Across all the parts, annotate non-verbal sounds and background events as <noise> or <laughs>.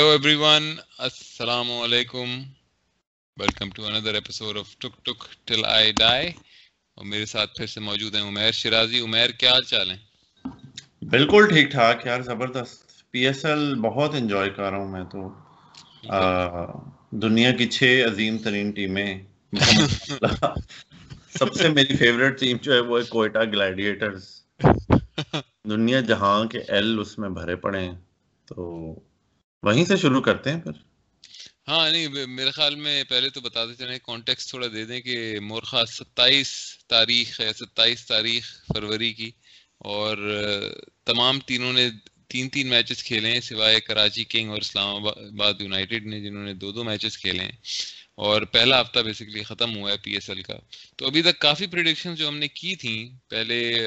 Every one السلام علیکم welcome to another episode of tick tick till I die اور میرے ساتھ پھر سے موجود ہیں عمیر شرازی عمیر کیا حال چال ہیں؟ بالکل ٹھیک ٹھاک یار زبردست. پی ایس ایل بہت انجوائے کر رہا ہوں میں تو. دنیا کی چھ عظیم ترین ٹیمیں. <laughs> سب سے میری فیوریٹ ٹیم جو ہے وہ ہے کوئٹہ گلیڈیٹرز <laughs> دنیا جہاں کے ایل اس میں بھرے پڑے ہیں. تو وہیں سے شروع کرتے ہیں پھر؟ ہاں نہیں میرے خیال میں پہلے تو بتاتے چلیں کانٹیکس تھوڑا دے دیں کہ مورخا ستائیس تاریخ ہے، ستائیس تاریخ فروری کی، اور تمام تینوں نے تین تین میچز کھیلے ہیں، سوائے کراچی کنگ اور اسلام آباد یونائٹیڈ نے، جنہوں نے دو دو میچز کھیلے ہیں۔ اور پہلا ہفتہ بیسکلی ختم ہوا ہے پی ایس ایل کا۔ تو ابھی تک کافی پریڈکشن جو ہم نے کی تھیں، پہلے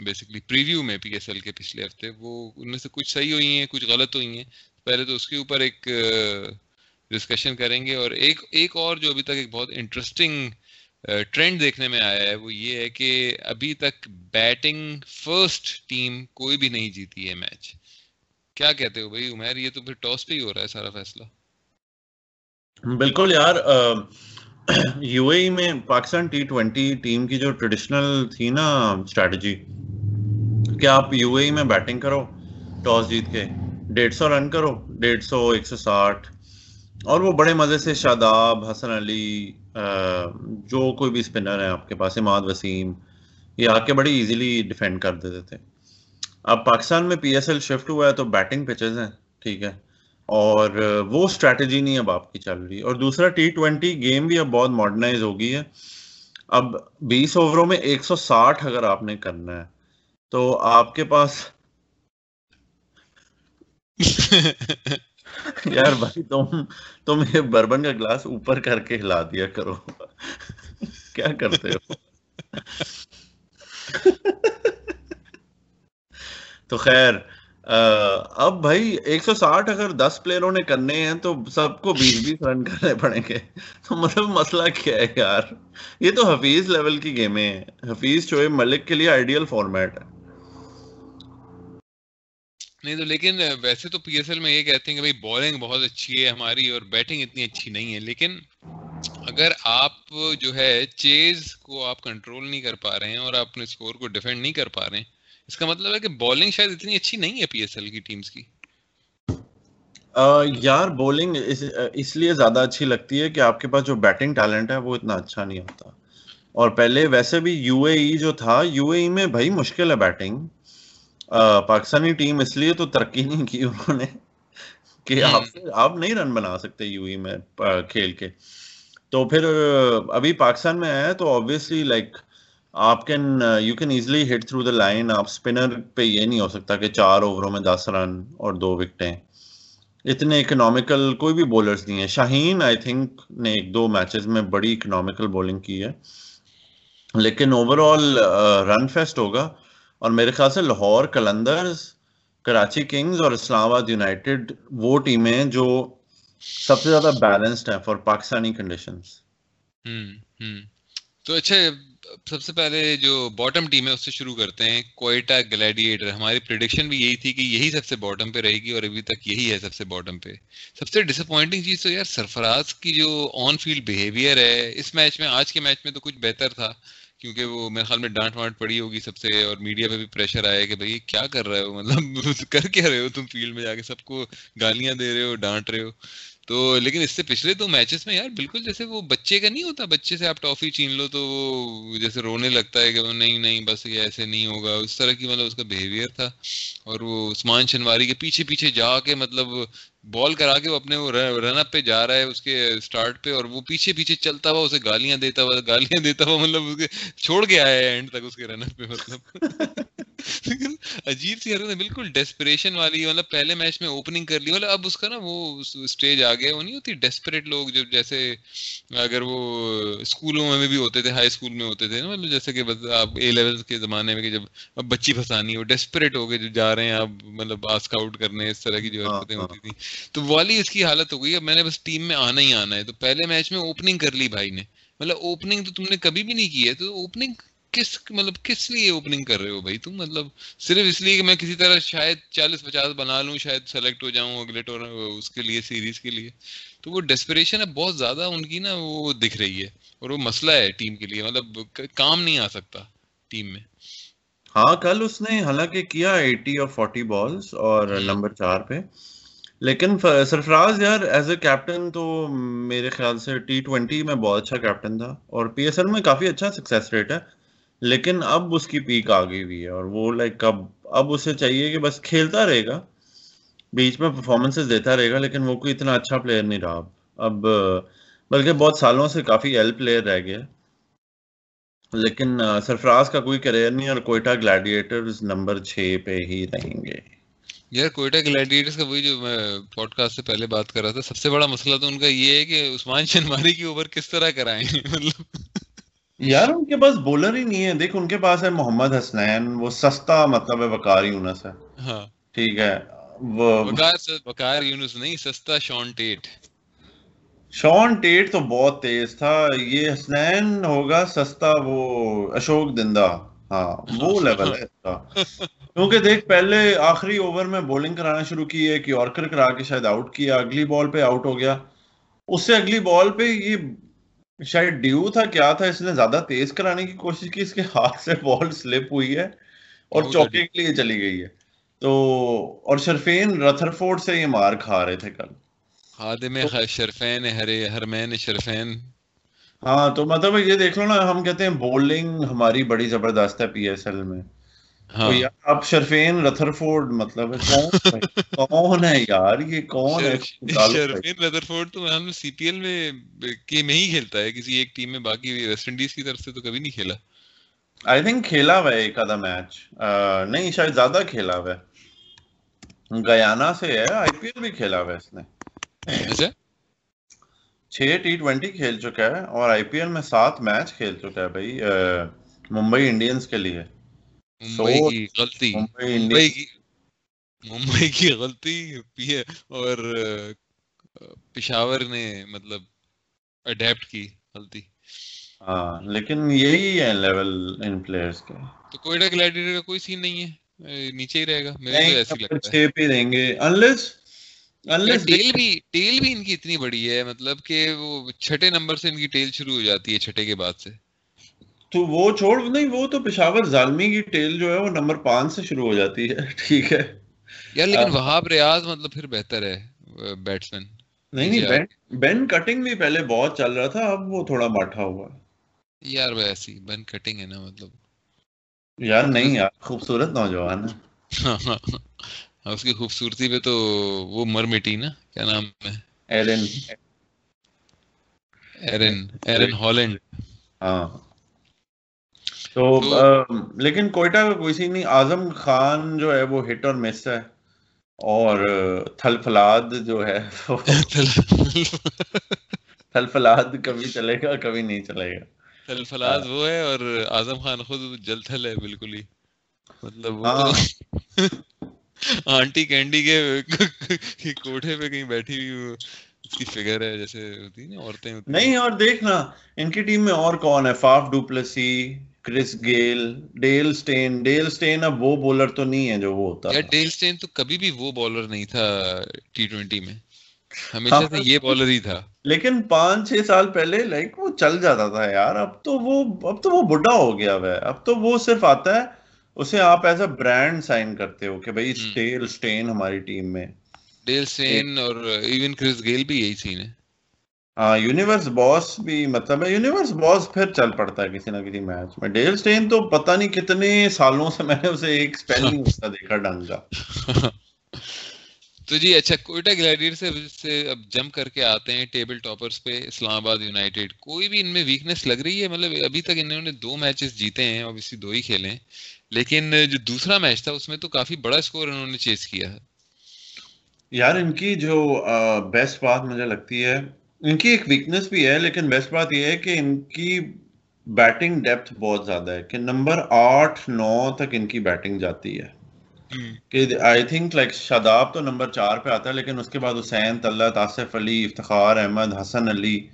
بیسکلی پریویو میں پی ایس ایل کے پچھلے ہفتے، وہ ان میں سے کچھ صحیح ہوئی ہیں، کچھ غلط ہوئی ہیں۔ پہلے تو اس کے اوپر ایک ڈسکشن کریں گے اور ایک ایک اور جو ابھی تک ایک بہت انٹرسٹنگ ٹرینڈ دیکھنے میں آیا ہے، وہ یہ ہے کہ ابھی تک بیٹنگ فرسٹ ٹیم کوئی بھی نہیں جیتی ہے میچ کیا کہتے ہو بھائی عمیر؟ یہ تو پھر ٹاس پہ ہی ہو رہا ہے سارا فیصلہ۔ بالکل یار یو اے میں پاکستان ٹی ٹوینٹی ٹیم کی جو ٹریڈیشنل تھی نا اسٹریٹجی کہ آپ یو اے میں بیٹنگ کرو ٹاس جیت کے؟ ڈیڑھ سو رن کرو، ڈیڑھ سو، ایک سو ساٹھ۔ اور وہ بڑے مزے سے شاداب، حسن علی جو کوئی بھی اسپنر ہے آپ کے پاس، اماد وسیم، یہ آ کے بڑی ایزیلی ڈیفینڈ کر دیتے تھے۔ اب پاکستان میں پی ایس ایل شفٹ ہوا ہے تو بیٹنگ پچز ہیں، ٹھیک ہے۔ اور وہ اسٹریٹجی نہیں اب آپ کی چل رہی۔ اور دوسرا ٹی ٹوینٹی گیم بھی اب بہت ماڈرنائز ہو گئی ہے۔ اب بیس اووروں میں ایک سو ساٹھ اگر آپ نے کرنا ہے، تو آپ کے پاس <laughs> یار بھائی، تم تم یہ بربن کا گلاس اوپر کر کے ہلا دیا کرو۔ کیا کرتے ہو؟ تو خیر اب بھائی، ایک سو ساٹھ اگر دس پلیئروں نے کرنے ہیں تو سب کو بیس بیس رن کرنے پڑیں گے۔ تو مطلب مسئلہ کیا ہے یار؟ یہ تو حفیظ لیول کی گیمیں ہیں۔ حفیظ شعیب ملک کے لیے آئیڈیل فارمیٹ ہے۔ نہیں تو لیکن ویسے تو پی ایس ایل میں یہ کہتے ہیں کہ بھائی بالنگ بہت اچھی ہے ہماری اور بیٹنگ اتنی اچھی نہیں ہے، لیکن اگر آپ جو ہے چیز کو آپ کنٹرول نہیں کر پا رہے ہیں اور آپ اپنے اسکور کو ڈیفینڈ نہیں کر پا رہے ہیں، اس کا مطلب ہے کہ بالنگ شاید اتنی اچھی نہیں ہے پی ایس ایل کی ٹیمز کی؟ یار بولنگ اس لیے زیادہ اچھی لگتی ہے کہ آپ کے پاس جو بیٹنگ ٹیلنٹ ہے وہ اتنا اچھا نہیں ہوتا۔ اور پہلے ویسے بھی یو اے ای جو تھا یو اے ای میں بھائی مشکل ہے بیٹنگ پاکستانی ٹیم اس لیے تو ترقی نہیں کی انہوں نے کہ آپ آپ نہیں رن بنا سکتے یو ای میں کھیل کے۔ تو پھر ابھی پاکستان میں آیا تو آبویسلی لائک آپ can you can easily hit through the line آپ اسپنر پہ یہ نہیں ہو سکتا کہ چار اووروں میں دس رن اور دو وکٹیں اتنے اکنامیکل کوئی بھی بولرز نہیں ہیں شاہین آئی تھنک نے ایک دو میچز میں بڑی اکنامیکل بولنگ کی ہے۔ لیکن اوور آل رن فیسٹ ہوگا۔ اور میرے خیال سے لاہور کلندرز کراچی کنگز اور اسلام آباد یونائٹیڈ وہ ٹیمیں جو سب سے زیادہ بیلنسڈ ہیں فار پاکستانی کنڈیشنز تو اچھا سب سے پہلے جو باٹم ٹیم ہے، اس سے شروع کرتے ہیں۔ کوئٹہ گلیڈیٹر ہماری پریڈکشن بھی یہی تھی کہ یہی سب سے باٹم پہ رہے گی اور ابھی تک یہی ہے سب سے باٹم پہ۔ سب سے ڈس اپوائنٹنگ چیز تو یار سرفراز کی جو آن فیلڈ بہیویئر ہے، اس میچ میں، آج کے میچ میں تو کچھ بہتر تھا۔ کیونکہ وہ میرے خیال میں ڈانٹ وانٹ پڑی ہوگی سب سے اور میڈیا پہ بھی پریشر آیا کہ بھائی کیا کر رہے ہو؟ مطلب <laughs> کر کیا رہے ہو تم فیلڈ میں جا کے؟ سب کو گالیاں دے رہے ہو، ڈانٹ رہے ہو۔ تو لیکن اس سے پچھلے دو میچز میں یار بالکل جیسے وہ بچے کا نہیں ہوتا، بچے سے آپ ٹافی چھین لو تو وہ جیسے رونے لگتا ہے کہ نہیں نہیں، بس یہ ایسے نہیں ہوگا۔ اس طرح کی مطلب اس کا بہیویئر تھا۔ اور وہ عثمان شنواری کے پیچھے پیچھے جا کے مطلب بال کرا کے وہ اپنے وہ رن اپ پہ جا رہا ہے، اس کے اسٹارٹ پہ، اور وہ پیچھے پیچھے چلتا ہوا اسے گالیاں دیتا ہوا گالیاں دیتا ہوا مطلب اس کے چھوڑ کے آیا ہے اینڈ تک اس کے رن اپ پہ مطلب۔ <laughs> عجیب سی حرکت بالکل ڈیسپریشن والی مطلب پہلے میچ میں اوپننگ کر لی مطلب اب اس کا نا وہ اسٹیج آ گیا وہ نہیں ہوتی ڈیسپریٹ لوگ جو جیسے اگر وہ اسکولوں میں بھی ہوتے تھے ہائی اسکول میں ہوتے تھے نا مطلب جیسے کہ آپ اے لیول کے زمانے میں کہ جب اب بچی پھنسانی ہو ڈیسپریٹ ہو گئے جو جا رہے ہیں آپ مطلب آسک آؤٹ کرنے اس طرح کی جو حرکتیں ہوتی تھیں۔ تو والی اس کی حالت ہو گئی اب میں نے بس ٹیم میں آنا ہی آنا ہے۔ تو پہلے میچ میں اوپننگ کر لی بھائی نے۔ مطلب اوپننگ تو تم نے کبھی بھی نہیں کی ہے تو اوپننگ کس مطلب کس لیے اوپننگ کر رہے ہو بھائی تم؟ مطلب صرف اس لیے کہ میں کسی طرح شاید چالیس پچاس بنا لوں شاید سلیکٹ ہو جاؤں اگلے ٹور اس کے لیے سیریز کے لیے۔ تو وہ ڈیسپریشن ہے بہت زیادہ ان کی نا وہ دکھ رہی ہے اور وہ مسئلہ ہے ٹیم کے لیے۔ مطلب کام نہیں آ سکتا ٹیم میں۔ ہاں کل اس نے حالانکہ کیا ایٹی اور فورٹی بالز اور نمبر چار پہ۔ لیکن سرفراز یار ایز اے کیپٹن تو میرے خیال سے ٹی ٹوینٹی میں بہت اچھا کیپٹن تھا اور پی ایس ایل میں کافی اچھا سکسیس ریٹ ہے۔ لیکن اب اس کی پیک آ گئی ہوئی ہے اور وہ لائک اب اب اسے چاہیے کہ بس کھیلتا رہے گا، بیچ میں پرفارمنس دیتا رہے گا، لیکن وہ کوئی اتنا اچھا پلیئر نہیں رہا۔ اب، بلکہ بہت سالوں سے کافی ایل پلیئر رہ گیا۔ لیکن سرفراز کا کوئی کریئر نہیں اور کوئٹہ گلیڈیٹرز نمبر چھ پہ ہی رہیں گے۔ یار، کوئٹہ گلیڈیٹرز کا وہی جو میں پوڈ کاسٹ سے پہلے بات کر رہا تھا، سب سے بڑا مسئلہ تو ان کا یہ ہے کہ عثمان شنماری کی اوور کس طرح کرائیں۔ <laughs> مطلب یار ان کے پاس بولر ہی نہیں ہے۔ دیکھ ان کے پاس ہے محمد حسنین وہ سستا مطلب ہے وقار یونس ہے۔ ہاں۔ ٹھیک ہے۔ وہ وقار یونس نہیں سستا شون ٹیٹ۔ شون ٹیٹ تو بہت تیز تھا۔ یہ حسنین ہوگا سستا وہ اشوک دندہ ہاں وہ لیول ہے۔ اس کا کیونکہ دیکھ پہلے آخری اوور میں بولنگ کرانا شروع کی ہے کہ یارکر کرا کے شاید آؤٹ کیا اگلی بال پہ آؤٹ ہو گیا۔ اس سے اگلی بال پہ یہ شاید ڈیو تھا کیا تھا اس نے زیادہ تیز کرانے کی کوشش کی اس کے ہاتھ سے بال سلپ ہوئی ہے اور چوکے کے لیے چلی گئی ہے۔ تو اور شرفین رتھر فورڈ سے یہ مار کھا رہے تھے کل۔ خادم شرفین ہرے ہرمین شرفین۔ ہاں تو مطلب یہ دیکھ لو نا ہم کہتے ہیں بولنگ ہماری بڑی زبردست ہے پی ایس ایل میں۔ ہاں۔ اب شرفین مطلب <laughs> کون ہے؟ یار؟ یہ کون ہے؟ شرفین تو ہم سی پی ایل میں کے میں ہی کھیلتا ہے کسی ایک ٹیم میں باقی ویسٹ انڈیز کی طرف سے تو کبھی نہیں کھیلا۔ آئی تھنک کھیلا ہوا ہے ایک آدھا میچ نہیں شاید زیادہ کھیلا ہوا ہے۔ گیانا سے ہے آئی پی ایل بھی کھیلا ہوا ہے اس نے۔ اچھا۔ چھ ٹی ٹوینٹی کھیل چکا ہے اور آئی پی ایل میں سات میچ کھیل چکا ہے بھائی ممبئی انڈینز کے لیے۔ ممبئی کی غلطی ممبئی کی ممبئی کی غلطی اور پشاور نے مطلب اڈیپٹ کی غلطی ہاں لیکن یہی ہے لیول ان پلیئرز کے تو کوئٹہ گلیڈیٹر کا کوئی سین نہیں ہے نیچے ہی رہے گا میرے تو ایسے لگتا ہے چھ پہ رہیں گے انلیس ٹیل بھی ٹیل بھی ان کی اتنی بڑی ہے مطلب کہ وہ چھٹے نمبر سے ان کی ٹیل شروع ہو جاتی ہے چھٹے کے بعد سے تو وہ چھوڑ نہیں وہ تو پشاور ظالمی کی ٹیل جو ہے وہ نمبر پانچ سے شروع ہو جاتی ہے ٹھیک ہے۔ یار لیکن وہاب ریاض مطلب پھر بہتر ہے بیٹسمین۔ نہیں نہیں بین کٹنگ بھی پہلے بہت چل رہا تھا اب وہ تھوڑا ماٹھا ہوا۔ یار ویسی بین کٹنگ ہے نا مطلب۔ یار نہیں یار خوبصورت نوجوان ہے۔ <laughs> اس کی خوبصورتی پہ تو وہ مر مٹی نا کیا نام ہے؟ ایرن۔ Erin Erin Holland. ہاں۔ تو لیکن کوئٹہ کا کوئی سی نہیں اعظم خان جو ہے وہ ہٹ اور مس ہے اور تھل فلاد جو ہے <laughs> <laughs> تھل فلاد کبھی چلے گا کبھی نہیں چلے گا۔ تھل فلاد وہ ہے اور اعظم خان خود جل تھل ہے بالکل ہی۔ مطلب وہ <laughs> آنٹی کینڈی کے کوٹھے پہ کہیں بیٹھی ہوئی اس کی فگر ہے جیسے ہوتی ہیں عورتیں نہیں اور دیکھنا ان کی ٹیم میں اور کون ہے؟ Faf du Plessis Chris Gayle Dale Steyn Dale Steyn اب وہ بولر تو نہیں ہے جو وہ ہوتا یار ڈیل سٹین تو کبھی بھی وہ بولر نہیں تھا ٹی ٹوینٹی میں. ہمیشہ سے یہ بولر ہی تھا. لیکن پانچ چھ سال پہلے لائک وہ چل جاتا تھا یار. اب تو وہ اب تو وہ بڈھا ہو گیا ہے اب تو وہ صرف آتا ہے اسے آپ ایز اے برانڈ سائن کرتے ہو کہ بھائی ڈیل سٹین ہماری ٹیم میں. ڈیل سٹین اور ایون کرس گیل بھی یہی سین ہے۔ ہاں یونیورس باس بھی مطلب ہے یونیورس باس پھر چل پڑتا ہے کسی نہ کسی میچ میں۔ ڈیل سٹین تو پتہ نہیں کتنے سالوں سے میں نے اسے ایک سپیلنگ اس کا دیکھا ڈنگ کا۔ تو جی اچھا کوئٹہ گلیڈیئر سے سے اب جم کر کے آتے ہیں ٹیبل ٹاپرز پہ اسلام آباد یونائٹیڈ۔ کوئی بھی ان میں ویکنیس لگ رہی ہے؟ مطلب ابھی تک انہوں نے دو میچز جیتے ہیں اوبیسلی دو ہی کھیلے ہیں۔ لیکن جو دوسرا میچ تھا اس میں تو کافی بڑا سکور انہوں نے چیز کیا۔ یار ان کی جو بیسٹ بات مجھے لگتی ہے ان کی ایک ویکنس بھی ہے لیکن بیسٹ بات یہ ہے کہ ان کی بیٹنگ ڈیپتھ بہت زیادہ ہے کہ نمبر آٹھ نو تک ان کی بیٹنگ جاتی ہے۔ کہ آئی تھنک لائک شاداب تو نمبر چار پہ آتا ہے لیکن اس کے بعد حسین طلعت آصف علی افتخار احمد حسن علی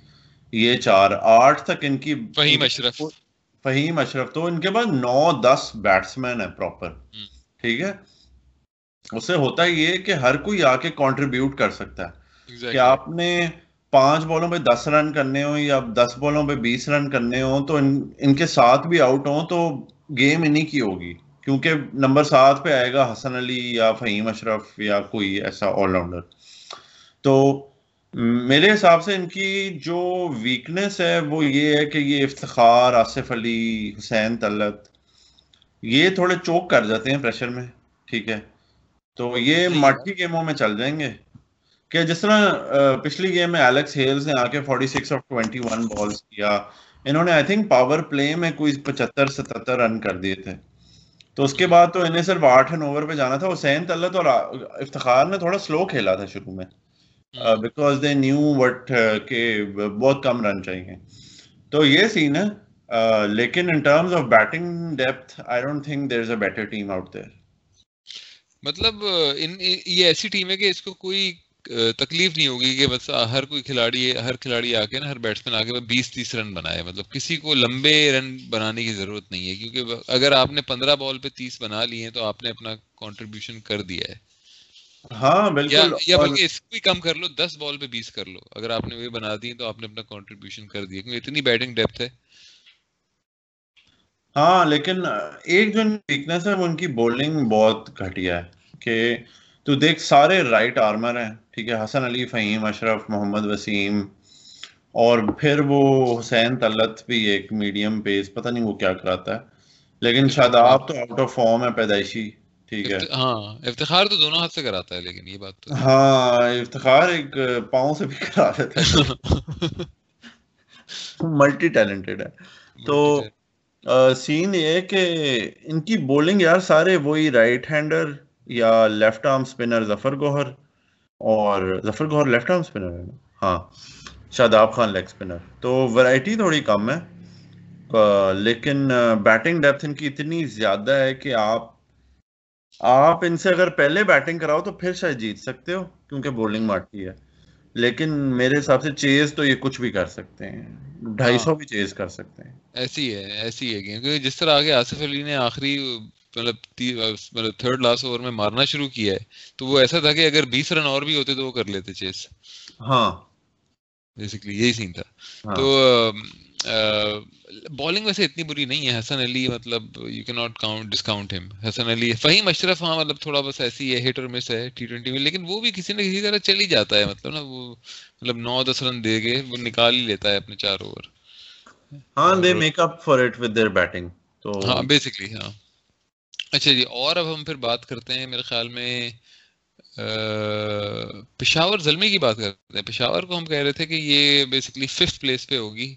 یہ چار آٹھ تک ان کی فہیم اشرف۔ فہیم اشرف۔ تو ان کے پاس نو دس بیٹسمین ہے پراپر ٹھیک ہے؟ اس سے ہوتا یہ کہ ہر کوئی آ کے کانٹریبیوٹ کر سکتا ہے۔ کہ آپ نے پانچ بالوں پہ دس رن کرنے ہوں یا دس بالوں پہ بیس رن کرنے ہوں تو ان کے ساتھ بھی آؤٹ ہوں تو گیم انہی کی ہوگی۔ کیونکہ نمبر سات پہ آئے گا حسن علی یا فہیم اشرف یا کوئی ایسا آل راؤنڈر تو میرے حساب سے ان کی جو ویکنیس ہے وہ یہ ہے کہ یہ افتخار آصف علی حسین طلت یہ تھوڑے چوک کر جاتے ہیں پریشر میں ٹھیک ہے؟ تو یہ ماٹھی گیموں میں چل جائیں گے۔ کہ جس طرح پچھلی گیم میں الیکس ہیلز نے آ کے 46 آف 21 بالز کیا انہوں نے آئی تھنک پاور پلے میں کوئی پچہتر ستہتر رن کر دیے تھے۔ تو اس کے بعد تو انہیں صرف آٹھ رن اوور پہ جانا تھا حسین طلت اور افتخار نے تھوڑا سلو کھیلا تھا شروع میں۔ بیکاز دے نیو وٹ کہ بہت کم رن چاہیے۔ تو یہ سین ہے لیکن in terms of batting depth I don't think there is a better team out there مطلب یہ ایسی ٹیم ہے کہ اس کو کوئی تکلیف نہیں ہوگی کہ بس ہر کوئی کھلاڑی ہر کھلاڑی آ کے نا ہر بیٹسمین آ کے بیس تیس رن بنائے۔ مطلب کسی کو لمبے رن بنانے کی ضرورت نہیں ہے کیونکہ اگر آپ نے پندرہ بال پہ تیس بنا لیے ہیں تو آپ نے اپنا کانٹریبیوشن کر دیا ہے۔ ہاں بالکل۔ یا بلکہ اس کو بھی کم کر لو دس بال پہ بیس کر لو۔ اگر آپ نے وہ بنا دی تو آپ نے اپنا کانٹریبیوشن کر دیا کیونکہ اتنی بیٹنگ ڈیپتھ ہے۔ ہاں لیکن ایک جو ویکنیس ہے وہ ان کی بولنگ بہت گھٹیا ہے کہ تو دیکھ سارے رائٹ آرمر ہیں ٹھیک ہے حسن علی فہیم اشرف محمد وسیم اور پھر وہ حسین طلت بھی ایک میڈیم پیس پتہ نہیں وہ کیا کراتا ہے۔ لیکن شاداب تو آؤٹ آف فارم ہے پیدائشی ٹھیک ہے۔ ہاں افتخار تو دونوں ہاتھ سے کراتا ہے لیکن یہ بات تو ہاں افتخار ایک پاؤں سے بھی کرا دیتا ہے۔ <laughs> ملٹی ٹیلنٹڈ ہے۔ تو سین یہ ہے کہ ان کی بولنگ یار سارے وہی رائٹ ہینڈر یا left arm spinner Zafar Gohar اور Zafar Gohar left arm spinner ہے ہاں شاداب خان لیگ اسپنر تو ورائٹی تھوڑی کم ہے۔ لیکن بیٹنگ ڈیپتھ ان کی اتنی زیادہ ہے کہ آپ آپ ان سے اگر پہلے بیٹنگ کراؤ تو پھر شاید جیت سکتے ہو کیونکہ بولنگ مارتی ہے۔ لیکن میرے حساب سے چیز تو یہ کچھ بھی کر سکتے ہیں۔ ڈھائی سو بھی چیز کر سکتے ہیں۔ ایسی ہے ایسی ہے کیونکہ جس طرح آگے آصف علی نے آخری مطلب مطلب تھرڈ لاسٹ اوور میں مارنا شروع کیا ہے تو وہ ایسا تھا کہ اگر بیس رن اور بھی ہوتے تو وہ کر لیتے چیس۔ ہاں۔ بیسکلی یہی سین تھا۔ ہاں۔ تو بالنگ ویسے اتنی بری نہیں ہے۔ حسن علی مطلب یو کی ناٹ کاؤنٹ ڈسکاؤنٹ ہم حسن علی فہیم اشرف ہاں مطلب تھوڑا بس ایسی ہے ہٹ اور مس ہے ٹی ٹوینٹی میں لیکن وہ بھی کسی نہ کسی طرح چل ہی جاتا ہے۔ مطلب نا وہ مطلب نو دس رن دے گے وہ نکال ہی لیتا ہے اپنے چار اوور ہاں they make up for it with their batting تو ہاں بیسکلی ہاں۔ اچھا جی اور اب ہم پھر بات کرتے ہیں میرے خیال میں پشاور زلمی کی بات کرتے ہیں۔ پشاور کو ہم کہہ رہے تھے کہ یہ بیسکلی ففتھ پلیس پہ ہوگی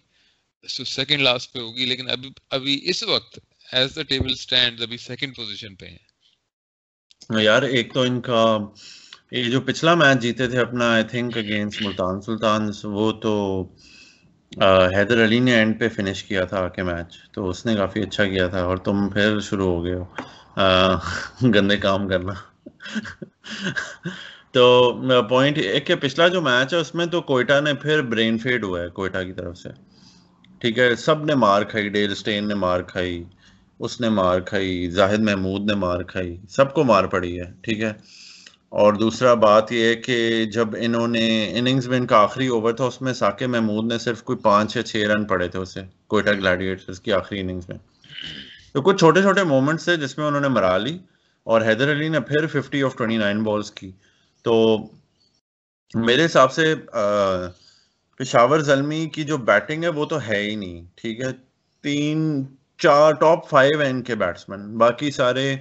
سیکنڈ لاسٹ پہ ہوگی، لیکن ابھی ابھی اس وقت ایز دا ٹیبل اسٹینڈ ابھی سیکنڈ پوزیشن پہ ہیں۔ ہاں یار، ایک تو ان کا، یہ جو پچھلا میچ جیتے تھے اپنا I think against Multan Sultan وہ تو حیدر علی نے اینڈ پہ فنش کیا تھا آ کے میچ تو اس نے کافی اچھا کیا تھا اور تم پھر شروع ہو گئے ہو۔ گندے کام کرنا۔ تو پوائنٹ ایک کہ پچھلا جو میچ ہے، اس میں تو کوئٹہ نے پھر برین فیڈ ہوا ہے کوئٹہ کی طرف سے۔ ٹھیک ہے، سب نے مار کھائی، ڈیل اسٹین نے مار کھائی، اس نے مار کھائی، زاہد محمود نے مار کھائی، سب کو مار پڑی ہے۔ ٹھیک ہے۔ اور دوسرا بات یہ ہے کہ جب انہوں نے اننگز میں ان کا آخری اوور تھا، اس میں ساکے محمود نے صرف کوئی پانچ یا چھ رن پڑے تھے اسے، کوئٹہ گلیڈیٹرز کی آخری اننگز میں۔ تو کچھ چھوٹے چھوٹے مومنٹس تھے جس میں انہوں نے مرا لی اور حیدر علی نے پھر fifty off twenty nine balls کی۔ تو میرے حساب سے پشاور زلمی کی جو بیٹنگ ہے وہ تو ہے ہی نہیں، ٹھیک ہے؟ تین، چار ٹاپ فائیو ہیں ان کے بیٹسمین باقی سارے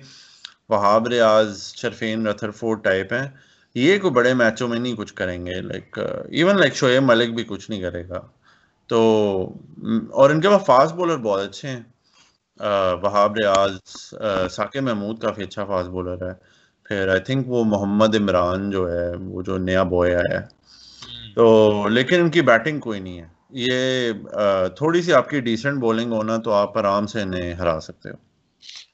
وہاب، ریاض، شرفین، رتھر فورڈ ٹائپ ہیں۔ یہ کوئی بڑے میچوں میں نہیں کچھ کریں گے like even like Shoaib Malik بھی کچھ نہیں کرے گا۔ تو اور ان کے پاس فاسٹ بولر بہت اچھے ہیں۔ وہاب ریاض ثاقب محمود کافی اچھا فاسٹ بولر ہے۔ پھر آئی تھنک وہ محمد عمران جو ہے وہ جو نیا بوائے آیا ہے۔ تو لیکن ان کی بیٹنگ کوئی نہیں ہے۔ یہ تھوڑی سی آپ کی ڈیسنٹ بولنگ ہونا تو آپ آرام سے انہیں ہرا سکتے ہو۔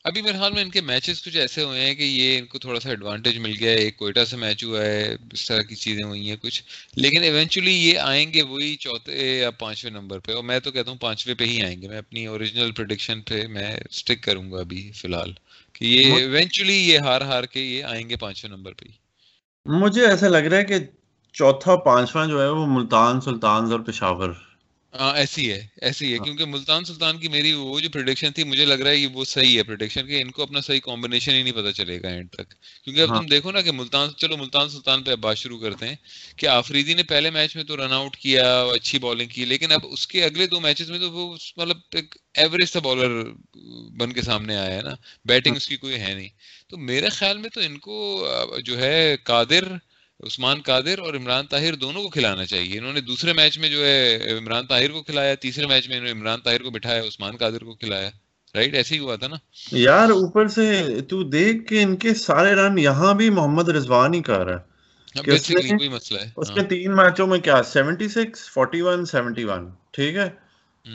ابھی میرے خیال میں ان کے میچز کچھ ایسے ہوئے ہیں کہ یہ ان کو تھوڑا سا ایڈوانٹیج مل گیا ہے ایک کوئٹہ سے میچ ہوا ہے اس طرح کی چیزیں ہوئی ہیں کچھ۔ لیکن ایونچولی یہ آئیں گے وہی چوتھے یا پانچویں نمبر پہ اور میں تو کہتا ہوں پانچویں پہ ہی آئیں گے۔ میں اپنی اوریجنل پروڈکشن پہ میں اسٹک کروں گا ابھی فی الحال کہ یہ ایونچولی یہ ہار ہار کے یہ آئیں گے پانچویں نمبر پہ ہی۔ مجھے ایسا لگ رہا ہے کہ چوتھا پانچواں جو ہے وہ ملتان سلطان اور پشاور ایسی ہے ایسی ہے کیونکہ ملتان سلطان کی میری وہ جو پروڈکشن تھی مجھے لگ رہا ہے یہ وہ صحیح ہے پروڈکشن کہ ان کو اپنا صحیح کمبینیشن ہی نہیں پتا چلے گا اینڈ تک۔ کیونکہ اب تم دیکھو نا کہ ملتان چلو ملتان سلطان پہ بات شروع کرتے ہیں کہ آفریدی نے پہلے میچ میں تو رن آؤٹ کیا اچھی بالنگ کی لیکن اب اس کے اگلے دو میچز میں تو وہ مطلب ایک ایوریج سا بالر بن کے سامنے آیا ہے نا۔ بیٹنگ اس کی کوئی ہے نہیں۔ تو میرے خیال میں تو ان کو جو ہے قادر عثمان قادر اور عمران طاہر دونوں کو کھلانا چاہیے۔ انہوں نے دوسرے میچ میں جو ہے عمران طاہر کو کھلایا تیسرے میچ میں انہوں نے عمران طاہر کو بٹھایا عثمان قادر کو کھلایا۔ رائٹ ایسے ہی ہوا تھا نا؟ یار اوپر سے تو دیکھ کے ان کے سارے رن یہاں بھی محمد رضوان ہی کر رہا ہے۔ اس کے تین میچوں میں کیا seventy six forty one seventy one ٹھیک ہے؟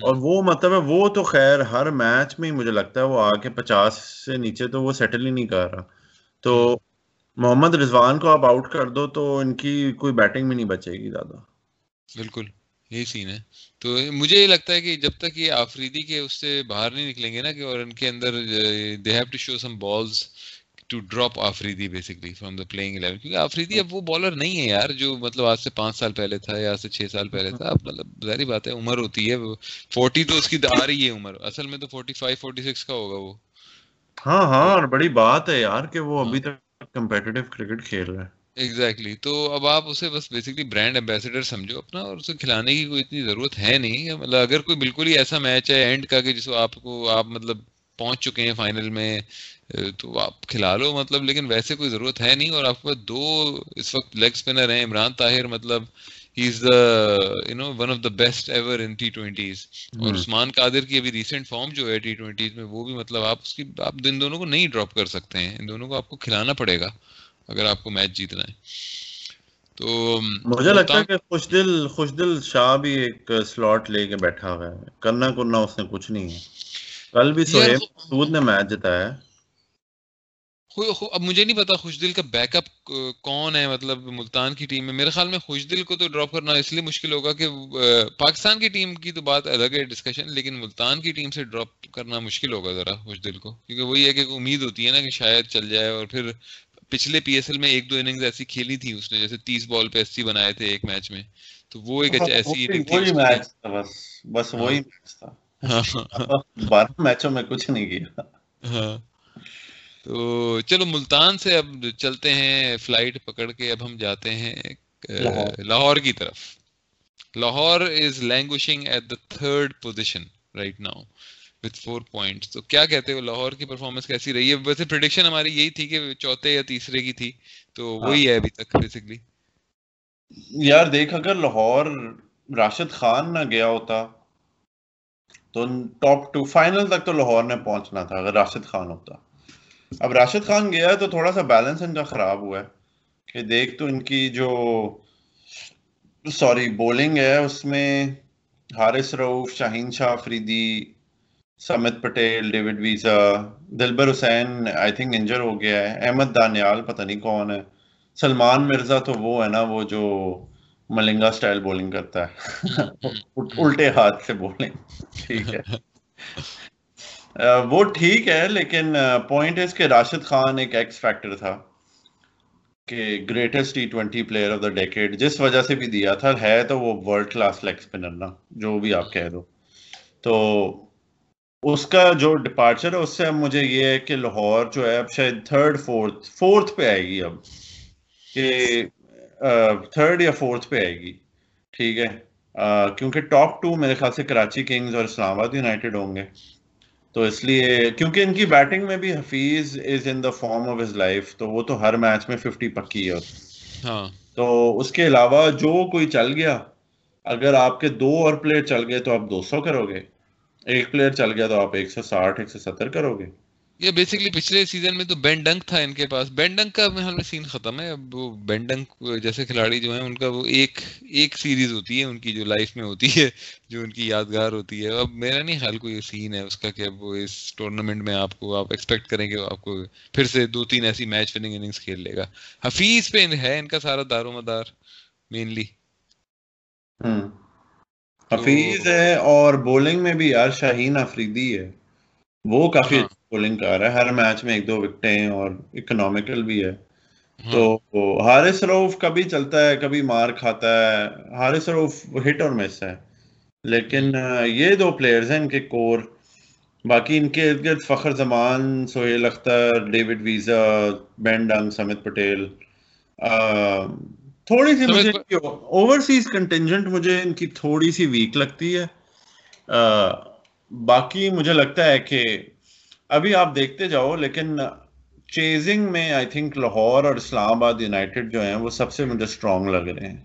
اور وہ مطلب ہے وہ تو خیر ہر میچ میں مجھے لگتا ہے وہ آ کے پچاس سے نیچے تو وہ سیٹل ہی نہیں کر رہا۔ تو محمد رضوان کو آپ آؤٹ کر دو تو ان کی کوئی بیٹنگ بھی نہیں بچے گی زیادہ۔ بالکل یہی سین ہے۔ تو مجھے یہ لگتا ہے کہ جب تک یہ آفریدی کے اس سے باہر نہیں نکلیں گے نا کہ اور ان کے اندر they have to show some balls to drop Afridi basically from the playing eleven کیونکہ آفریدی اب وہ بالر نہیں ہے یار جو مطلب آج سے پانچ سال پہلے تھا یا آج سے چھ سال پہلے تھا۔ اب مطلب ظاہری بات ہے عمر ہوتی ہے۔ فورٹی تو اس کی آ رہی ہے عمر۔ اصل میں تو فورٹی فائیو فورٹی سکس کا ہوگا وہ۔ ہاں ہاں اور بڑی بات ہے یار کہ وہ ابھی تک کمپیٹیٹو کرکٹ کھیل رہا ہے ایگزیکٹلی تو اب آپ اسے بس بیسکلی برانڈ امبیسڈر سمجھو، اپنا اور اسے کھلانے کی کوئی اتنی ضرورت ہے نہیں۔ مطلب اگر کوئی بالکل ہی ایسا میچ ہے اینڈ کا کہ جس کو آپ کو، آپ مطلب پہنچ چکے ہیں فائنل میں، تو آپ کھلا لو مطلب لیکن ویسے کوئی ضرورت ہے نہیں۔ اور آپ کے پاس دو اس وقت لیگ اسپنر ہیں، عمران طاہر مطلب he is the you know one of the best ever in T twenties اور عثمان قادر کی ابھی ریسنٹ فارم جو ہے ٹی ٹوینٹیز میں وہ بھی مطلب آپ اس کی آپ ان دونوں کو نہیں ڈراپ کر سکتے ہیں. ان دونوں کو آپ کو کھلانا پڑے گا اگر آپ کو میچ جیتنا ہے. تو مجھے لگتا ہے کہ خوش دل خوش دل شاہ بھی ایک سلاٹ لے کے بیٹھا ہوا ہے. کرنا کرنا اس نے کچھ نہیں ہے. کل بھی سہیب سود نے میچ جتایا ہے. اب مجھے نہیں پتا خوش دل کا بیک اپ کون ہے مطلب ملتان کی ٹیم میں۔ میرے خیال میں خوش دل کو تو ڈراپ کرنا اس لیے مشکل ہوگا کہ پاکستان کی ٹیم کی تو بات الگ ہے ڈسکشن لیکن ملتان کی ٹیم سے ڈراپ کرنا مشکل ہوگا ذرا خوش دل کو۔ کیونکہ وہی ہے کہ امید ہوتی ہے نا کہ شاید چل جائے اور پھر پچھلے پی ایس ایل میں ایک دو اننگز ایسی کھیلی تھی اس نے جیسے تیس بال پہ اسی بنائے تھے ایک میچ میں۔ تو وہ ایک ایسی بس وہی میچ تھا۔ بارہ میچوں میں کچھ نہیں کیا۔ ہاں۔ تو چلو ملتان سے اب چلتے ہیں فلائٹ پکڑ کے اب ہم جاتے ہیں لاہور۔ کی طرف۔ Lahore is languishing at the third position right now with four point تو کیا کہتے ہو؟ لاہور کی پرفارمنس کیسی رہی؟ ہے ویسے پرڈکشن ہماری یہی تھی کہ چوتھے یا تیسرے کی تھی تو ہاں۔ وہی ہے ابھی تک بیسکلی یار دیکھ اگر لاہور راشد خان نہ گیا ہوتا تو ٹاپ ٹو فائنل تک تو لاہور نے پہنچنا تھا اگر راشد خان ہوتا۔ اب راشد خان گیا تو تھوڑا سا بیلنس ان کا خراب ہوا ہے کہ دیکھ تو ان کی جو سوری بولنگ ہے، اس میں حارث روف Shaheen Shah Afridi, Samit Patel, David Wiese, Dilbar Hussain I think injure ہو گیا ہے، احمد دانیال پتہ نہیں کون ہے، سلمان مرزا تو وہ ہے نا، وہ جو ملنگا سٹائل بولنگ کرتا ہے۔ <laughs> الٹے ہاتھ سے بولنگ ٹھیک ہے۔ <laughs> وہ ٹھیک ہے، لیکن پوائنٹ ہے کہ راشد خان ایک ایکس فیکٹر تھا کہ greatest T twenty player of the decade جس وجہ سے بھی دیا تھا، ہے تو وہ ورلڈ کلاس لیگ اسپنر نا، جو بھی آپ کہہ دو تو اس کا جو ڈپارچر ہے، اس سے اب مجھے یہ ہے کہ لاہور جو ہے، اب شاید تھرڈ فورتھ فورتھ پہ آئے گی اب کہ تھرڈ یا فورتھ پہ آئے گی۔ ٹھیک ہے۔ کیونکہ ٹاپ ٹو میرے خیال سے کراچی کنگز اور اسلام آباد یونائٹیڈ ہوں گے۔ تو اس لیے کیونکہ ان کی بیٹنگ میں بھی Hafeez is in the form of his life تو وہ تو ہر میچ میں ففٹی پکی ہے۔ ہاں۔ تو اس کے علاوہ جو کوئی چل گیا اگر آپ کے دو اور پلیئر چل گئے تو آپ دو سو کرو گے ایک پلیئر چل گیا تو آپ ایک سو ساٹھ ایک سو ستر کرو گے یہ بیسکلی پچھلے سیزن میں تو بین ڈنک تھا ان کے پاس. بین ڈنک کا حال میں سین ختم ہے. اب وہ بین ڈنک جیسے کھلاڑی جو ہیں ان کا وہ ایک ایک سیریز ہوتی ہے ان کی جو لائف میں ہوتی ہے جو ان کی یادگار ہوتی ہے. اب میرا نہیں خیال کوئی سین ہے اس کا کہ وہ اس ٹورنامنٹ میں آپ کو آپ ایکسپیکٹ کریں گے آپ کو پھر سے دو تین ایسی میچ وننگ اننگس کھیل لے گا. حفیظ پہ ہے ان کا سارا دار و مدار مینلی حفیظ ہے اور بولنگ میں بھی یار شاہین افریدی ہے۔ وہ کافی ہاں۔ بولنگ کر رہا ہے۔ ہر میچ میں ایک دو وکٹیں اور اکنامیکل بھی ہے۔ ہاں۔ تو ہارس روف کبھی چلتا ہے کبھی مار کھاتا ہے۔ ہارس روف ہٹ اور مس ہے۔ لیکن یہ دو پلیئرز ہیں ان کے کور باقی ان کے ارد گرد Fakhar Zaman Sohail Akhtar David Wiese Ben Dunk Samit Patel. تھوڑی سی مجھے اوورسیز کنٹینجنٹ مجھے ان کی تھوڑی سی ویک لگتی ہے۔ باقی مجھے لگتا ہے کہ ابھی آپ دیکھتے جاؤ لیکن چیزنگ میں آئی تھنک لاہور اور اسلام آباد یونائٹیڈ جو ہیں وہ سب سے مجھے اسٹرانگ لگ رہے ہیں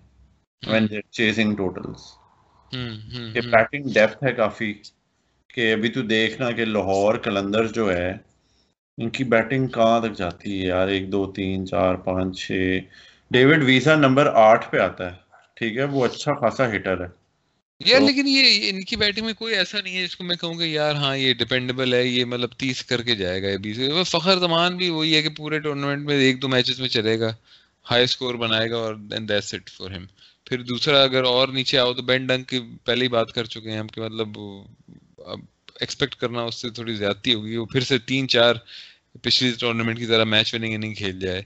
وین چیزنگ ٹوٹلس کہ بیٹنگ ڈیپتھ ہے کافی کہ ابھی تو دیکھنا کہ لاہور کلندر جو ہے ان کی بیٹنگ کہاں تک جاتی ہے یار؟ ایک دو تین چار پانچ چھ۔ ڈیوڈ ویزا نمبر آٹھ پہ آتا ہے ٹھیک ہے؟ وہ اچھا خاصا ہٹر ہے۔ یار لیکن یہ ان کی بیٹنگ میں کوئی ایسا نہیں ہے جس کو میں کہوں گا یار ہاں یہ ڈیپینڈیبل ہے، یہ مطلب تیس کر کے جائے گا بیس۔ فخر زمان بھی وہی ہے کہ پورے ٹورنامنٹ میں ایک دو میچز میں چلے گا ہائی اسکور بنائے گا اور دین دیٹس اٹ فار ہم پھر دوسرا اگر اور نیچے آؤ تو بین ڈنگ کی پہلے ہی بات کر چکے ہیں ہم کہ مطلب اب ایکسپیکٹ کرنا اس سے تھوڑی زیادتی ہوگی، وہ پھر سے تین چار پچھلی ٹورنامنٹ کی طرح میچ وننگ اننگ کھیل جائے۔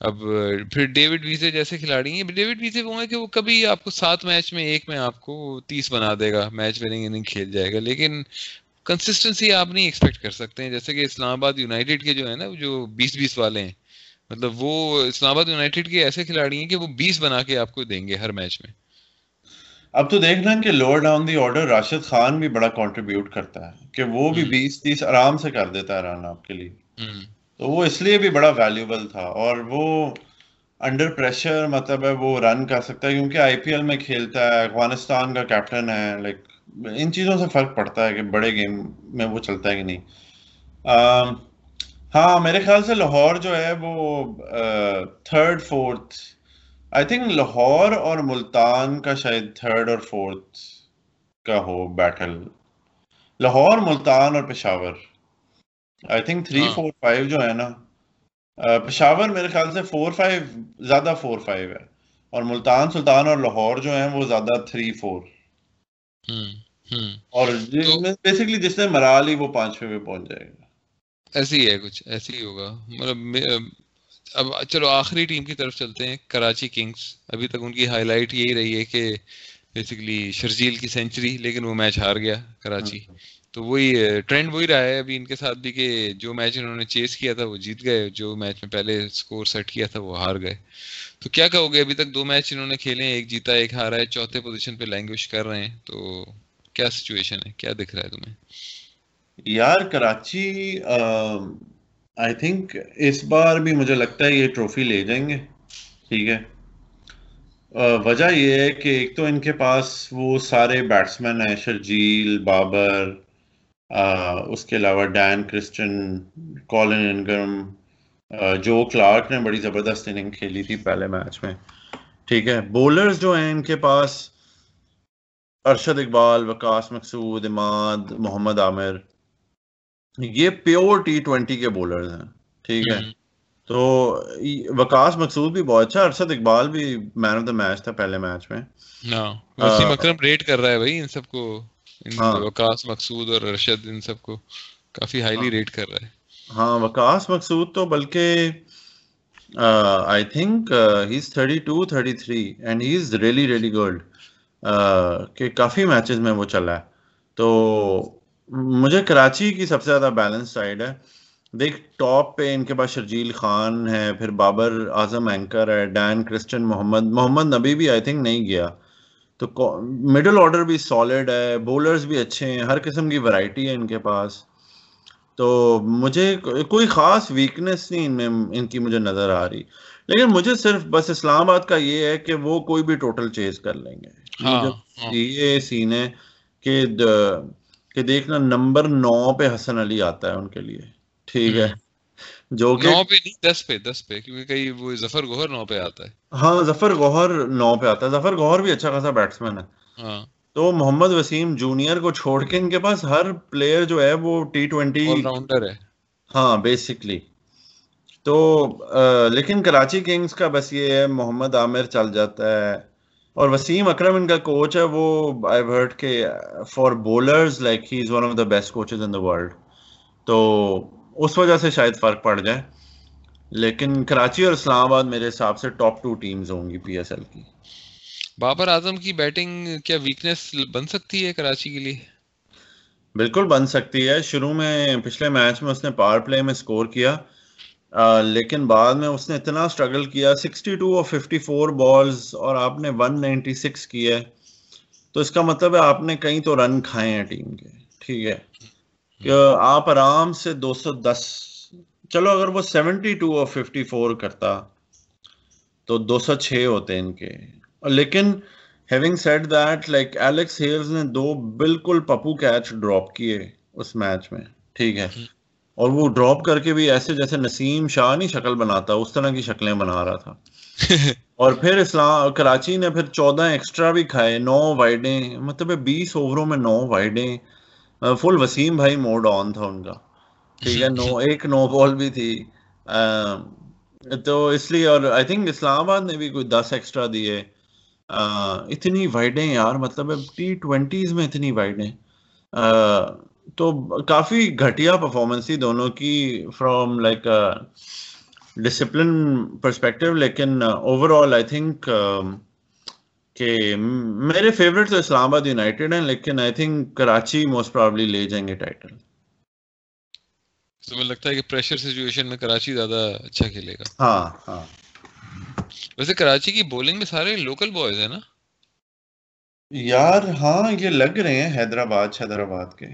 اب پھر ڈیوڈ ویزے جیسے کھلاڑی ہیں ڈیوڈ ویزے وہ ہیں کہ وہ کبھی آپ کو سات میچ میں ایک میں آپ کو تیس بنا دے گا میچ وننگ اننگ کھیل جائے گا لیکن کنسسٹنسی آپ نہیں ایکسپیکٹ کر سکتے ہیں۔ جیسے کہ اسلام آباد یونائٹیڈ کے جو ہے نا جو بیس بیس والے ہیں مطلب وہ اسلام آباد یونائٹیڈ کے ایسے کھلاڑی ہیں کہ وہ بیس بنا کے آپ کو دیں گے ہر میچ میں۔ اب تو دیکھنا کہ lower down the order Rashid Khan بھی بڑا کنٹریبیوٹ کرتا ہے کہ وہ بھی بیس تیس آرام سے کر دیتا ہے رن آپ کے لیے۔ تو وہ اس لیے بھی بڑا ویلیوبل تھا اور وہ انڈر پریشر مطلب ہے وہ رن کر سکتا ہے کیونکہ آئی پی ایل میں کھیلتا ہے، افغانستان کا کیپٹن ہے لائک ان چیزوں سے فرق پڑتا ہے کہ بڑے گیم میں وہ چلتا ہے کہ نہیں۔ ہاں میرے خیال سے لاہور جو ہے وہ third fourth I think Lahore اور ملتان کا شاید تھرڈ اور فورتھ کا ہو بیٹل لاہور، ملتان اور Peshawar. I think three four five جو ہے نا پشاور میرے خیال سے فور فائیو زیادہ فور فائیو ہے۔ اور ملتان سلطان اور لاہور جو ہیں وہ زیادہ تھری فور اور بیسکلی جس نے مرا لی وہ پانچویں پہ پہنچ جائے گا۔ ایسی ہے کچھ ایسی ہی ہوگا۔ مطلب اب چلو آخری ٹیم کی طرف چلتے ہیں کراچی کنگز۔ ابھی تک ان کی ہائی لائٹ یہی رہی ہے کہ بیسکلی شرجیل کی سینچری لیکن وہ میچ ہار گیا کراچی تو وہی ٹرینڈ وہی رہا ہے ابھی ان کے ساتھ بھی کہ جو میچ انہوں نے چیز کیا تھا وہ جیت گئے جو میچ میں پہلے اسکور سیٹ کیا تھا وہ ہار گئے تو کیا کہو گے ابھی تک دو میچ انہوں نے کھیلے ہیں ایک جیتا ایک ہارا ہے چوتھے پوزیشن پہ لینگویج کر رہے ہیں تو کیا سچویشن ہے کیا دکھ رہا ہے تمہیں یار کراچی آئی تھنک اس بار بھی مجھے لگتا ہے یہ ٹرافی لے جائیں گے ٹھیک ہے وجہ یہ ہے کہ ایک تو ان کے پاس وہ سارے بیٹسمین ہیں، شرجیل، بابر اس کے علاوہ ڈین کرسچن کالن انگرم جو کلارک نے بڑی زبردست اننگ کھیلی تھی پہلے میچ میں۔ ٹھیک ہے، بولرز جو ہیں ان کے پاس، ارشد اقبال، وکاس مقصود، اماد، محمد عامر، یہ پیور ٹی ٹوینٹی کے بولرز ہیں۔ ٹھیک ہے تو وکاس مقصود بھی بہت اچھا ارشد اقبال بھی مین آف دا میچ تھا پہلے میچ میں۔ ریٹ کر رہا ہے بھائی ان سب کو۔ ہاں۔ وکاس مقصود اور ارشد ان سب کو کافی ہائیلی ریٹ کر رہا ہے۔ ہاں وکاس مقصود تو بلکہ I think he is thirty two thirty three and he is really really good کہ کافی میچز میں وہ چلا ہے۔ تو مجھے کراچی کی سب سے زیادہ بیلنس سائڈ ہے۔ دیکھ ٹاپ پہ ان کے پاس شرجیل خان ہے پھر بابر اعظم اینکر ہے ڈین کرسچن محمد محمد نبی بھی آئی تھنک نہیں گیا۔ تو مڈل آرڈر بھی سالڈ ہے بولرز بھی اچھے ہیں ہر قسم کی ورائٹی ہے ان کے پاس۔ تو مجھے کوئی خاص ویکنیس نہیں ان میں ان کی مجھے نظر آ رہی۔ لیکن مجھے صرف بس اسلام آباد کا یہ ہے کہ وہ کوئی بھی ٹوٹل چیز کر لیں گے۔ ہاں، ہاں۔ یہ سین ہے کہ دیکھنا نمبر نو پہ حسن علی آتا ہے ان کے لیے۔ ٹھیک ہے۔ جو کہ نو پہ نہیں دس پہ دس پہ کیونکہ کئی وہ ظفر گوہر نو پہ آتا ہے۔ ہاں ظفر گوہر نو پہ آتا ہے۔ ظفر گوہر بھی اچھا خاصا بیٹسمین ہے۔ ہاں۔ تو محمد وسیم جونیئر کو چھوڑ کے ان کے پاس ہر پلیئر جو ہے وہ ٹی ٹوینٹی راؤنڈر ہے۔ ہاں بیسکلی تو لیکن کراچی کنگز کا بس یہ ہے محمد عامر چل جاتا ہے۔ اور وسیم اکرم ان کا کوچ ہے وہ آئی ہرڈ کے for bowlers like he is one of the best coaches in the world تو اس وجہ سے شاید فرق پڑ جائے۔ لیکن کراچی اور اسلام آباد میرے حساب سے ٹاپ ٹو ٹیمز ہوں گی پی ایس ایل کی۔ بابر اعظم کی بیٹنگ کیا ویکنیس بن سکتی ہے کراچی کے لیے؟ بالکل بن سکتی ہے۔ شروع میں پچھلے میچ میں اس نے پاور پلے میں سکور کیا آ, لیکن بعد میں اس نے اتنا سٹرگل کیا سکسٹی ٹو اور ففٹی فور بالز اور آپ نے ون نائنٹی سکس کیا ہے۔ تو اس کا مطلب ہے آپ نے کئی تو رن کھائے ہیں ٹیم کے۔ ٹھیک ہے۔ کہ آپ آرام سے دو سو دس چلو اگر وہ سیونٹی ٹو اور ففٹی فور کرتا تو دو سو چھ ہوتے ان کے۔ لیکن having set that like Alex Hales نے دو بالکل پپو کیچ ڈراپ کیے اس میچ میں ٹھیک ہے۔ اور وہ ڈراپ کر کے بھی ایسے جیسے نسیم شاہ نہیں شکل بناتا اس طرح کی شکلیں بنا رہا تھا۔ <laughs> اور پھر اسلام کراچی نے پھر چودہ ایکسٹرا بھی کھائے نو وائڈیں مطلب بیس اووروں میں نو وائڈیں فل وسیم بھائی موڈ آن تھا ان کا ٹھیک ہے نو ایک نو بال بھی تھی تو اس لیے اور آئی تھنک اسلام آباد نے بھی کوئی دس ایکسٹرا دیے اتنی وائڈیں یار مطلب ٹی ٹوینٹیز میں اتنی وائڈیں تو کافی گھٹیا پرفارمنس تھی دونوں کی فرام لائک ڈسپلن پرسپیکٹو لیکن اوور آل آئی تھنک کہ میرے فیوریٹ تو اسلام آباد یونائٹیڈ ہیں لیکن I think Karachi most probably لے جائیں گے ٹائٹل تو لگتا ہے کہ پریشر سچویشن میں کراچی زیادہ اچھا کھیلے گا۔ ہاں ہاں۔ ویسے کراچی کی بولنگ میں سارے لوکل بوائز ہیں نا؟ یار ہاں یہ لگ رہے ہیں حیدرآباد حیدرآباد کے۔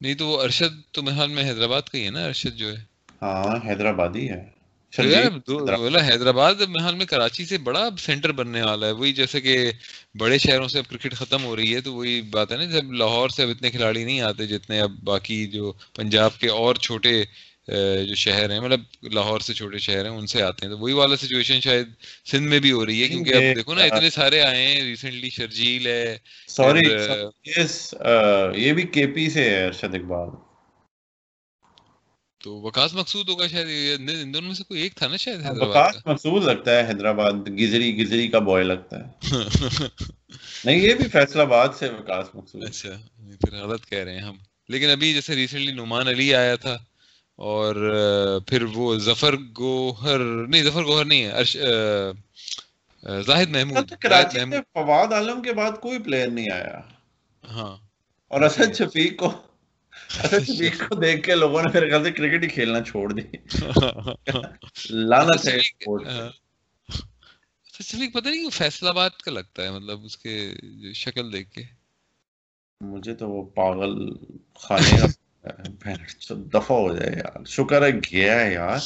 نہیں تو وہ ارشد تو محال میں حیدرآباد کا ہی ہے نا ارشد جو ہے۔ ہاں حیدرآبادی ہے۔ حیدرآباد؟ محال میں کراچی سے بڑا سینٹر بننے والا ہے وہی جیسے کہ بڑے شہروں سے اب کرکٹ ختم ہو رہی ہے تو وہی بات ہے نا جب لاہور سے اب اتنے کھلاڑی نہیں آتے جتنے اب باقی جو پنجاب کے اور چھوٹے جو شہر ہیں مطلب لاہور سے چھوٹے شہر ہیں ان سے آتے ہیں تو وہی والا سچویشن شاید سندھ میں بھی ہو رہی ہے کیونکہ اب دیکھو نا اتنے سارے آئے ہیں ریسنٹلی شرجیل ہے سوری یہ بھی کے پی سے ہے ارشد اقبال۔ تو وکاس مقصود ہوگا شاید ان دونوں میں سے کوئی ایک تھا نا شاید وکاس مقصود لگتا ہے حیدرآباد گزری گزری کا بوائے لگتا ہے۔ <laughs> نہیں یہ بھی فیصل آباد سے وکاس مقصود اچھا پھر غلط کہہ رہے ہیں ہم۔ لیکن ابھی جیسے ریسنٹلی نعمان علی آیا تھا اور پھر وہ ظفر گوہر نہیں ظفر گوہر نہیں ہے زاہد محمود کراچی سے فواد عالم کے بعد کوئی پلیئر نہیں آیا۔ ہاں۔ اور اسد شفیق کو کو دیکھ کے لوگوں نے پھر خیال سے کرکٹ ہی کھیلنا چھوڑ دی۔ اسد شفیق پتہ نہیں فیصل آباد کا لگتا ہے مطلب اس کے شکل دیکھ کے۔ مجھے تو وہ پاگل خانے دفع ہو جائے یار۔ شکر ہے گیا ہے یار۔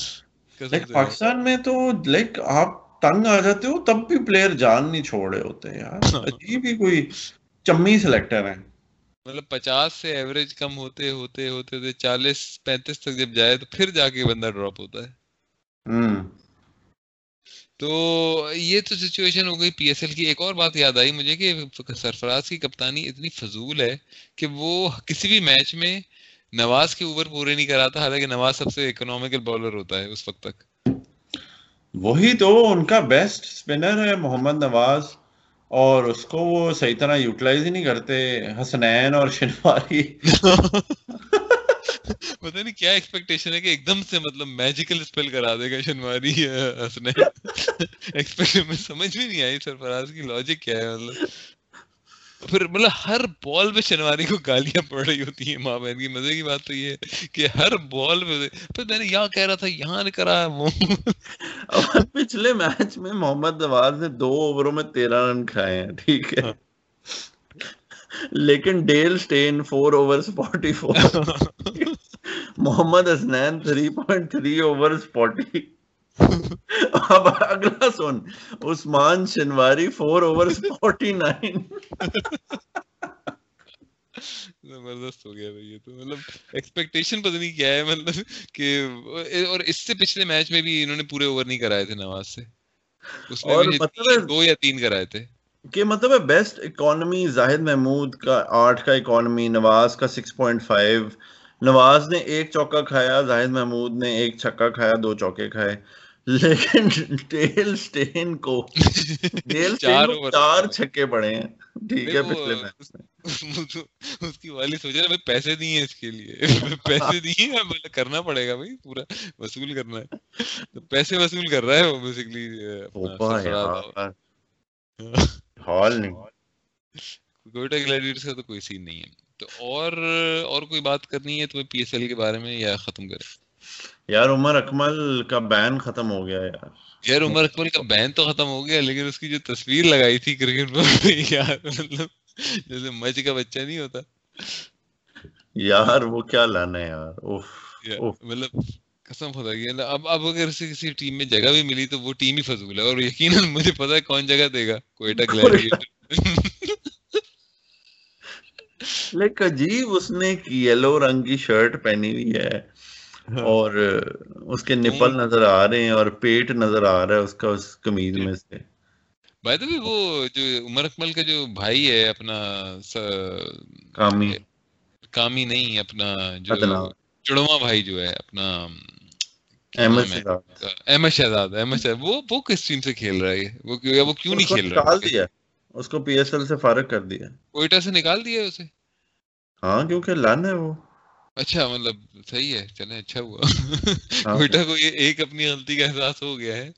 لائک پاکستان میں تو لائک آپ تنگ آ جاتے ہو تب بھی پلیئر جان نہیں چھوڑے ہوتے یار۔ <laughs> عجیب ہی کوئی چمی سلیکٹر ہیں۔ مطلب پچاس سے ایوریج کم ہوتے ہوتے ہوتے ہوتے چالیس پینتیس تک جب جائے تو پھر جا کے بندہ ڈراپ ہوتا ہے۔ تو یہ تو سچویشن ہو گئی۔ پی ایس ایل کی ایک اور بات یاد آئی مجھے کہ سرفراز کی کپتانی اتنی فضول ہے کہ وہ کسی بھی میچ میں نواز کے اوور پورے نہیں کراتا حالانکہ نواز سب سے اکنامیکل بالر ہوتا ہے اس وقت تک۔ وہی تو ان کا بیسٹ اسپنر ہے محمد نواز۔ اور اس کو وہ صحیح طرح یوٹیلائز ہی نہیں کرتے، حسنین اور شنواری۔ پتہ نہیں کیا ایکسپیکٹیشن ہے کہ ایک دم سے مطلب میجیکل اسپیل کرا دے گا شنواری، حسنین۔ ایکسپیکٹ میں سمجھ بھی نہیں آئی سرفراز کی لاجک کیا ہے مطلب۔ پھر مطلب ہر بال پہ شنواری کو گالیاں پڑ رہی ہوتی ہیں ماں بہن کی۔ مزے کی بات تو یہ ہے کہ ہر بال پہ پھر میں نے یہاں کہہ رہا تھا یہاں نے کرا وہ پچھلے میچ میں محمد نواز نے دو اووروں میں تیرہ رن کھائے ہیں ٹھیک ہے۔ لیکن Dale Steyn four over forty four. <laughs> Muhammad Hasnain three point three over forty <laughs> اب اگلا سن Usman Shinwari four over forty nine زبردست ہو گیا بھائی یہ تو۔ مطلب ایکسپیکٹیشن پتہ نہیں کیا ہے مطلب کہ اور اس سے پچھلے میچ میں بھی انہوں نے پورے اوور نہیں کرائے تھے نواز سے۔ اس میں مطلب دو یا تین کرائے تھے۔ کہ مطلب ہے بیسٹ اکانومی زاہد محمود کا آٹھ کا اکانومی نواز کا سکس پوائنٹ فائیو نواز نے ایک چوکا کھایا زاہد محمود نے ایک چھکا کھایا دو چوکے کھائے۔ لیکن ٹیل سٹین کو ٹیل <laughs> سٹین کو چار چھکے پڑے ہیں۔ ٹھیک ہے پچھلے میچ میں۔ اس کی والی سوچ رہا پیسے دیے اس کے لیے۔ پیسے دیے مطلب کرنا پڑے گا بھائی پورا وصول کرنا ہے۔ تو پیسے وصول کر رہا ہے وہ بیسیکلی ہال نہیں۔ کوئٹہ گلیڈیٹرز کا تو کوئی سین نہیں ہے۔ تو اور اور کوئی بات کرنی ہے تمہیں پی ایس ایل کے بارے میں یا ختم کریں؟ یار عمر اکمل کا بین ختم ہو گیا یار۔ یار عمر اکمل کا بین تو ختم ہو گیا لیکن اس کی جو تصویر لگائی تھی کرکٹ پر یار مطلب جیسے مچ کا بچہ نہیں ہوتا۔ یار وہ کیا لانا ہے یار مطلب قسم خدا کی اب اب اگر اسے کسی ٹیم میں جگہ بھی ملی تو وہ ٹیم ہی فضول ہے اور یقیناً مجھے پتا ہے کون جگہ دے گا کوئٹہ گلیڈیٹر۔ لیکن عجیب اس نے یلو رنگ کی شرٹ پہنی ہوئی ہے۔ <laughs> اور اس کے نپل نظر آ رہے ہیں اور پیٹ نظر آ رہا ہے اس کا اس کمیز میں سے۔ بھائی تو وہ جو عمر اکمل کا جو بھائی ہے اپنا کامی۔ کامی نہیں اپنا جو چڑوا بھائی جو ہے اپنا احمد شہزاد۔ احمد شہزاد وہ وہ کس ٹیم سے کھیل رہا ہے؟ وہ وہ کیوں نہیں کھیل رہا؟ دیا۔ اس کو پی ایس ایل سے فارغ کر دیا۔ کوئٹہ سے نکال دیا اسے؟ ہاں کیونکہ لن ہے وہ۔ اچھا مطلب صحیح ہے چلے اچھا ہوا۔ ہاں۔ کوئٹہ کو یہ ایک اپنی غلطی کا احساس ہو گیا ہے۔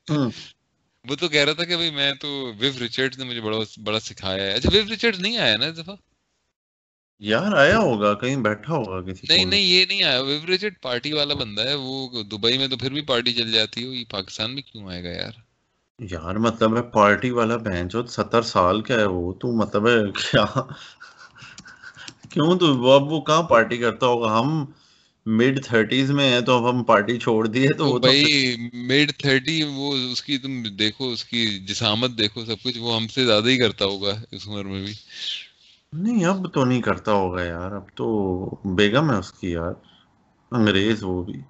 وہ تو کہہ رہا تھا کہ میں تو ویو ریچرڈ نے مجھے بڑا بڑا سکھایا ہے۔ اچھا ویو ریچرڈ نہیں آیا نا اس دفعہ؟ یار آیا ہوگا کہیں بیٹھا ہوگا کسی نہیں نہیں یہ نہیں آیا۔ ویو ریچرڈ پارٹی والا بندہ ہے وہ دبئی میں تو پھر بھی پارٹی چل جاتی ہے پاکستان میں کیوں آئے گا یار؟ یار مطلب ہے پارٹی والا بہن جو ستر سال کا ہے وہ تو مطلب ہے کیا کیوں؟ تو اب وہ کہاں پارٹی کرتا ہوگا؟ ہم مڈ تھرٹیز میں ہیں تو اب ہم پارٹی چھوڑ دیے تو وہ بھائی مڈ تھرٹی وہ اس کی تم دیکھو اس کی جسامت دیکھو سب کچھ وہ ہم سے زیادہ ہی کرتا ہوگا اس عمر میں بھی۔ نہیں اب تو نہیں کرتا ہوگا یار اب تو بیگم ہے اس کی یار انگریز وہ بھی۔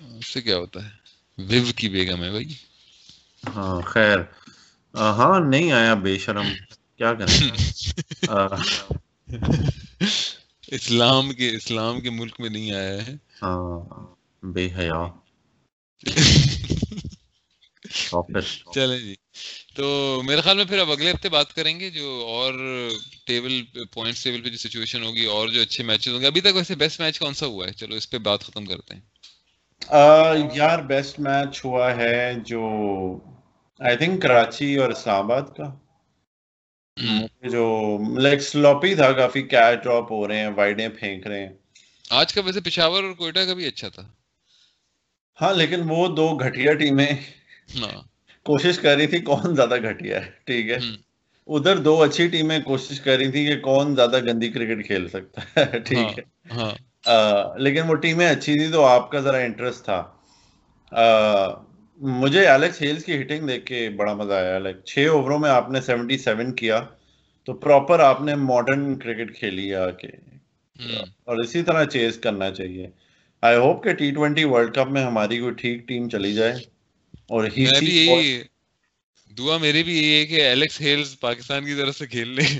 اس سے کیا ہوتا ہے؟ ویو کی بیگم ہے بھائی۔ ہاں خیر۔ ہاں نہیں آیا بے شرم۔ کیا کریں اسلام کے اسلام کے ملک میں نہیں آیا ہے۔ ہاں بے حیا۔ چلیں جی۔ تو میرے خیال میں پھر اب اگلے ہفتے بات کریں گے جو اور ٹیبل پوائنٹس ٹیبل پہ جو سچویشن ہوگی اور جو اچھے میچز ہوں گے۔ ابھی تک ویسے بیسٹ میچ کون سا ہوا ہے؟ چلو اس پہ بات ختم کرتے ہیں۔ یار بیسٹ میچ ہوا ہے جو آئی تھنک کراچی اور اسلام آباد کا۔ جو لائک سلوپی تھا کافی کیچ ڈراپ ہو رہے ہیں وائڈیں پھینک رہے ہیں۔ آج کا ویسے پشاور اور کوئٹہ کا بھی اچھا تھا۔ ہاں لیکن وہ دو گھٹیا ٹیمیں ہاں۔ کوشش کر رہی تھی کون زیادہ گھٹیا ہے ٹھیک ہے۔ ادھر دو اچھی ٹیمیں کوشش کر رہی تھی کہ کون زیادہ گندی کرکٹ کھیل سکتا ہے ٹھیک ہے۔ ہاں۔ لیکن وہ ٹیمیں اچھی تھی تو آپ کا ذرا انٹرسٹ تھا۔ مجھے ایلیکس ہیلز کی ہٹنگ دیکھ کے بڑا مزہ آیا. لائک چھ اووروں میں آپ نے سیونٹی سیون کیا تو پراپر آپ نے ماڈرن کرکٹ کھیلی آ کے اور اسی طرح چیز کرنا چاہیے۔ آئی ہوپ کہ ٹی ٹوینٹی ورلڈ کپ میں ہماری کوئی ٹھیک ٹیم چلی جائے اور دعا میری بھی یہی ہے کہ ایلیکس ہیلز پاکستان کی طرف سے کھیل لیں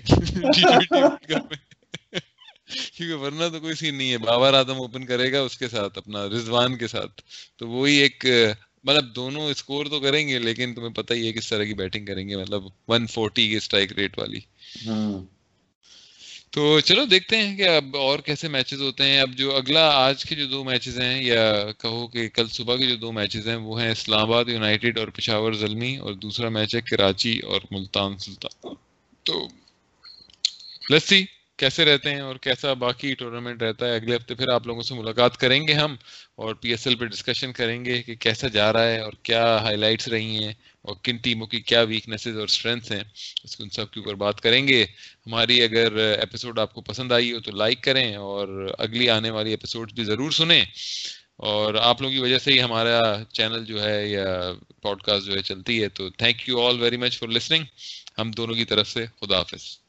کیونکہ ورنہ تو کوئی سین نہیں ہے۔ بابر آدم اوپن کرے گا اس کے ساتھ اپنا رضوان کے ساتھ۔ تو وہی ایک مطلب دونوں اسکور تو کریں گے لیکن تمہیں پتہ ہی ہے کس طرح کی بیٹنگ کریں گے مطلب 140 کی اسٹرائک ریٹ والی۔ تو چلو دیکھتے ہیں کہ اب اور کیسے میچز ہوتے ہیں۔ اب جو اگلا آج کے جو دو میچز ہیں یا کہو کہ کل صبح کے جو دو میچز ہیں وہ ہیں اسلام آباد یونائٹیڈ اور پشاور زلمی اور دوسرا میچ ہے کراچی اور ملتان سلطان۔ تو لسی کیسے رہتے ہیں اور کیسا باقی ٹورنامنٹ رہتا ہے؟ اگلے ہفتے پھر آپ لوگوں سے ملاقات کریں گے ہم اور پی ایس ایل پہ ڈسکشن کریں گے کہ کیسا جا رہا ہے اور کیا ہائی لائٹس رہی ہیں اور کن ٹیموں کی کیا ویکنیسز اور اسٹرینتھس ہیں اس کو ان سب کے اوپر بات کریں گے۔ ہماری اگر ایپیسوڈ آپ کو پسند آئی ہو تو لائک کریں اور اگلی آنے والی ایپیسوڈ بھی ضرور سنیں۔ اور آپ لوگوں کی وجہ سے ہی ہمارا چینل جو ہے یا پوڈ کاسٹ جو ہے چلتی ہے تو thank you all very much for listening ہم دونوں کی طرف سے خدا حافظ۔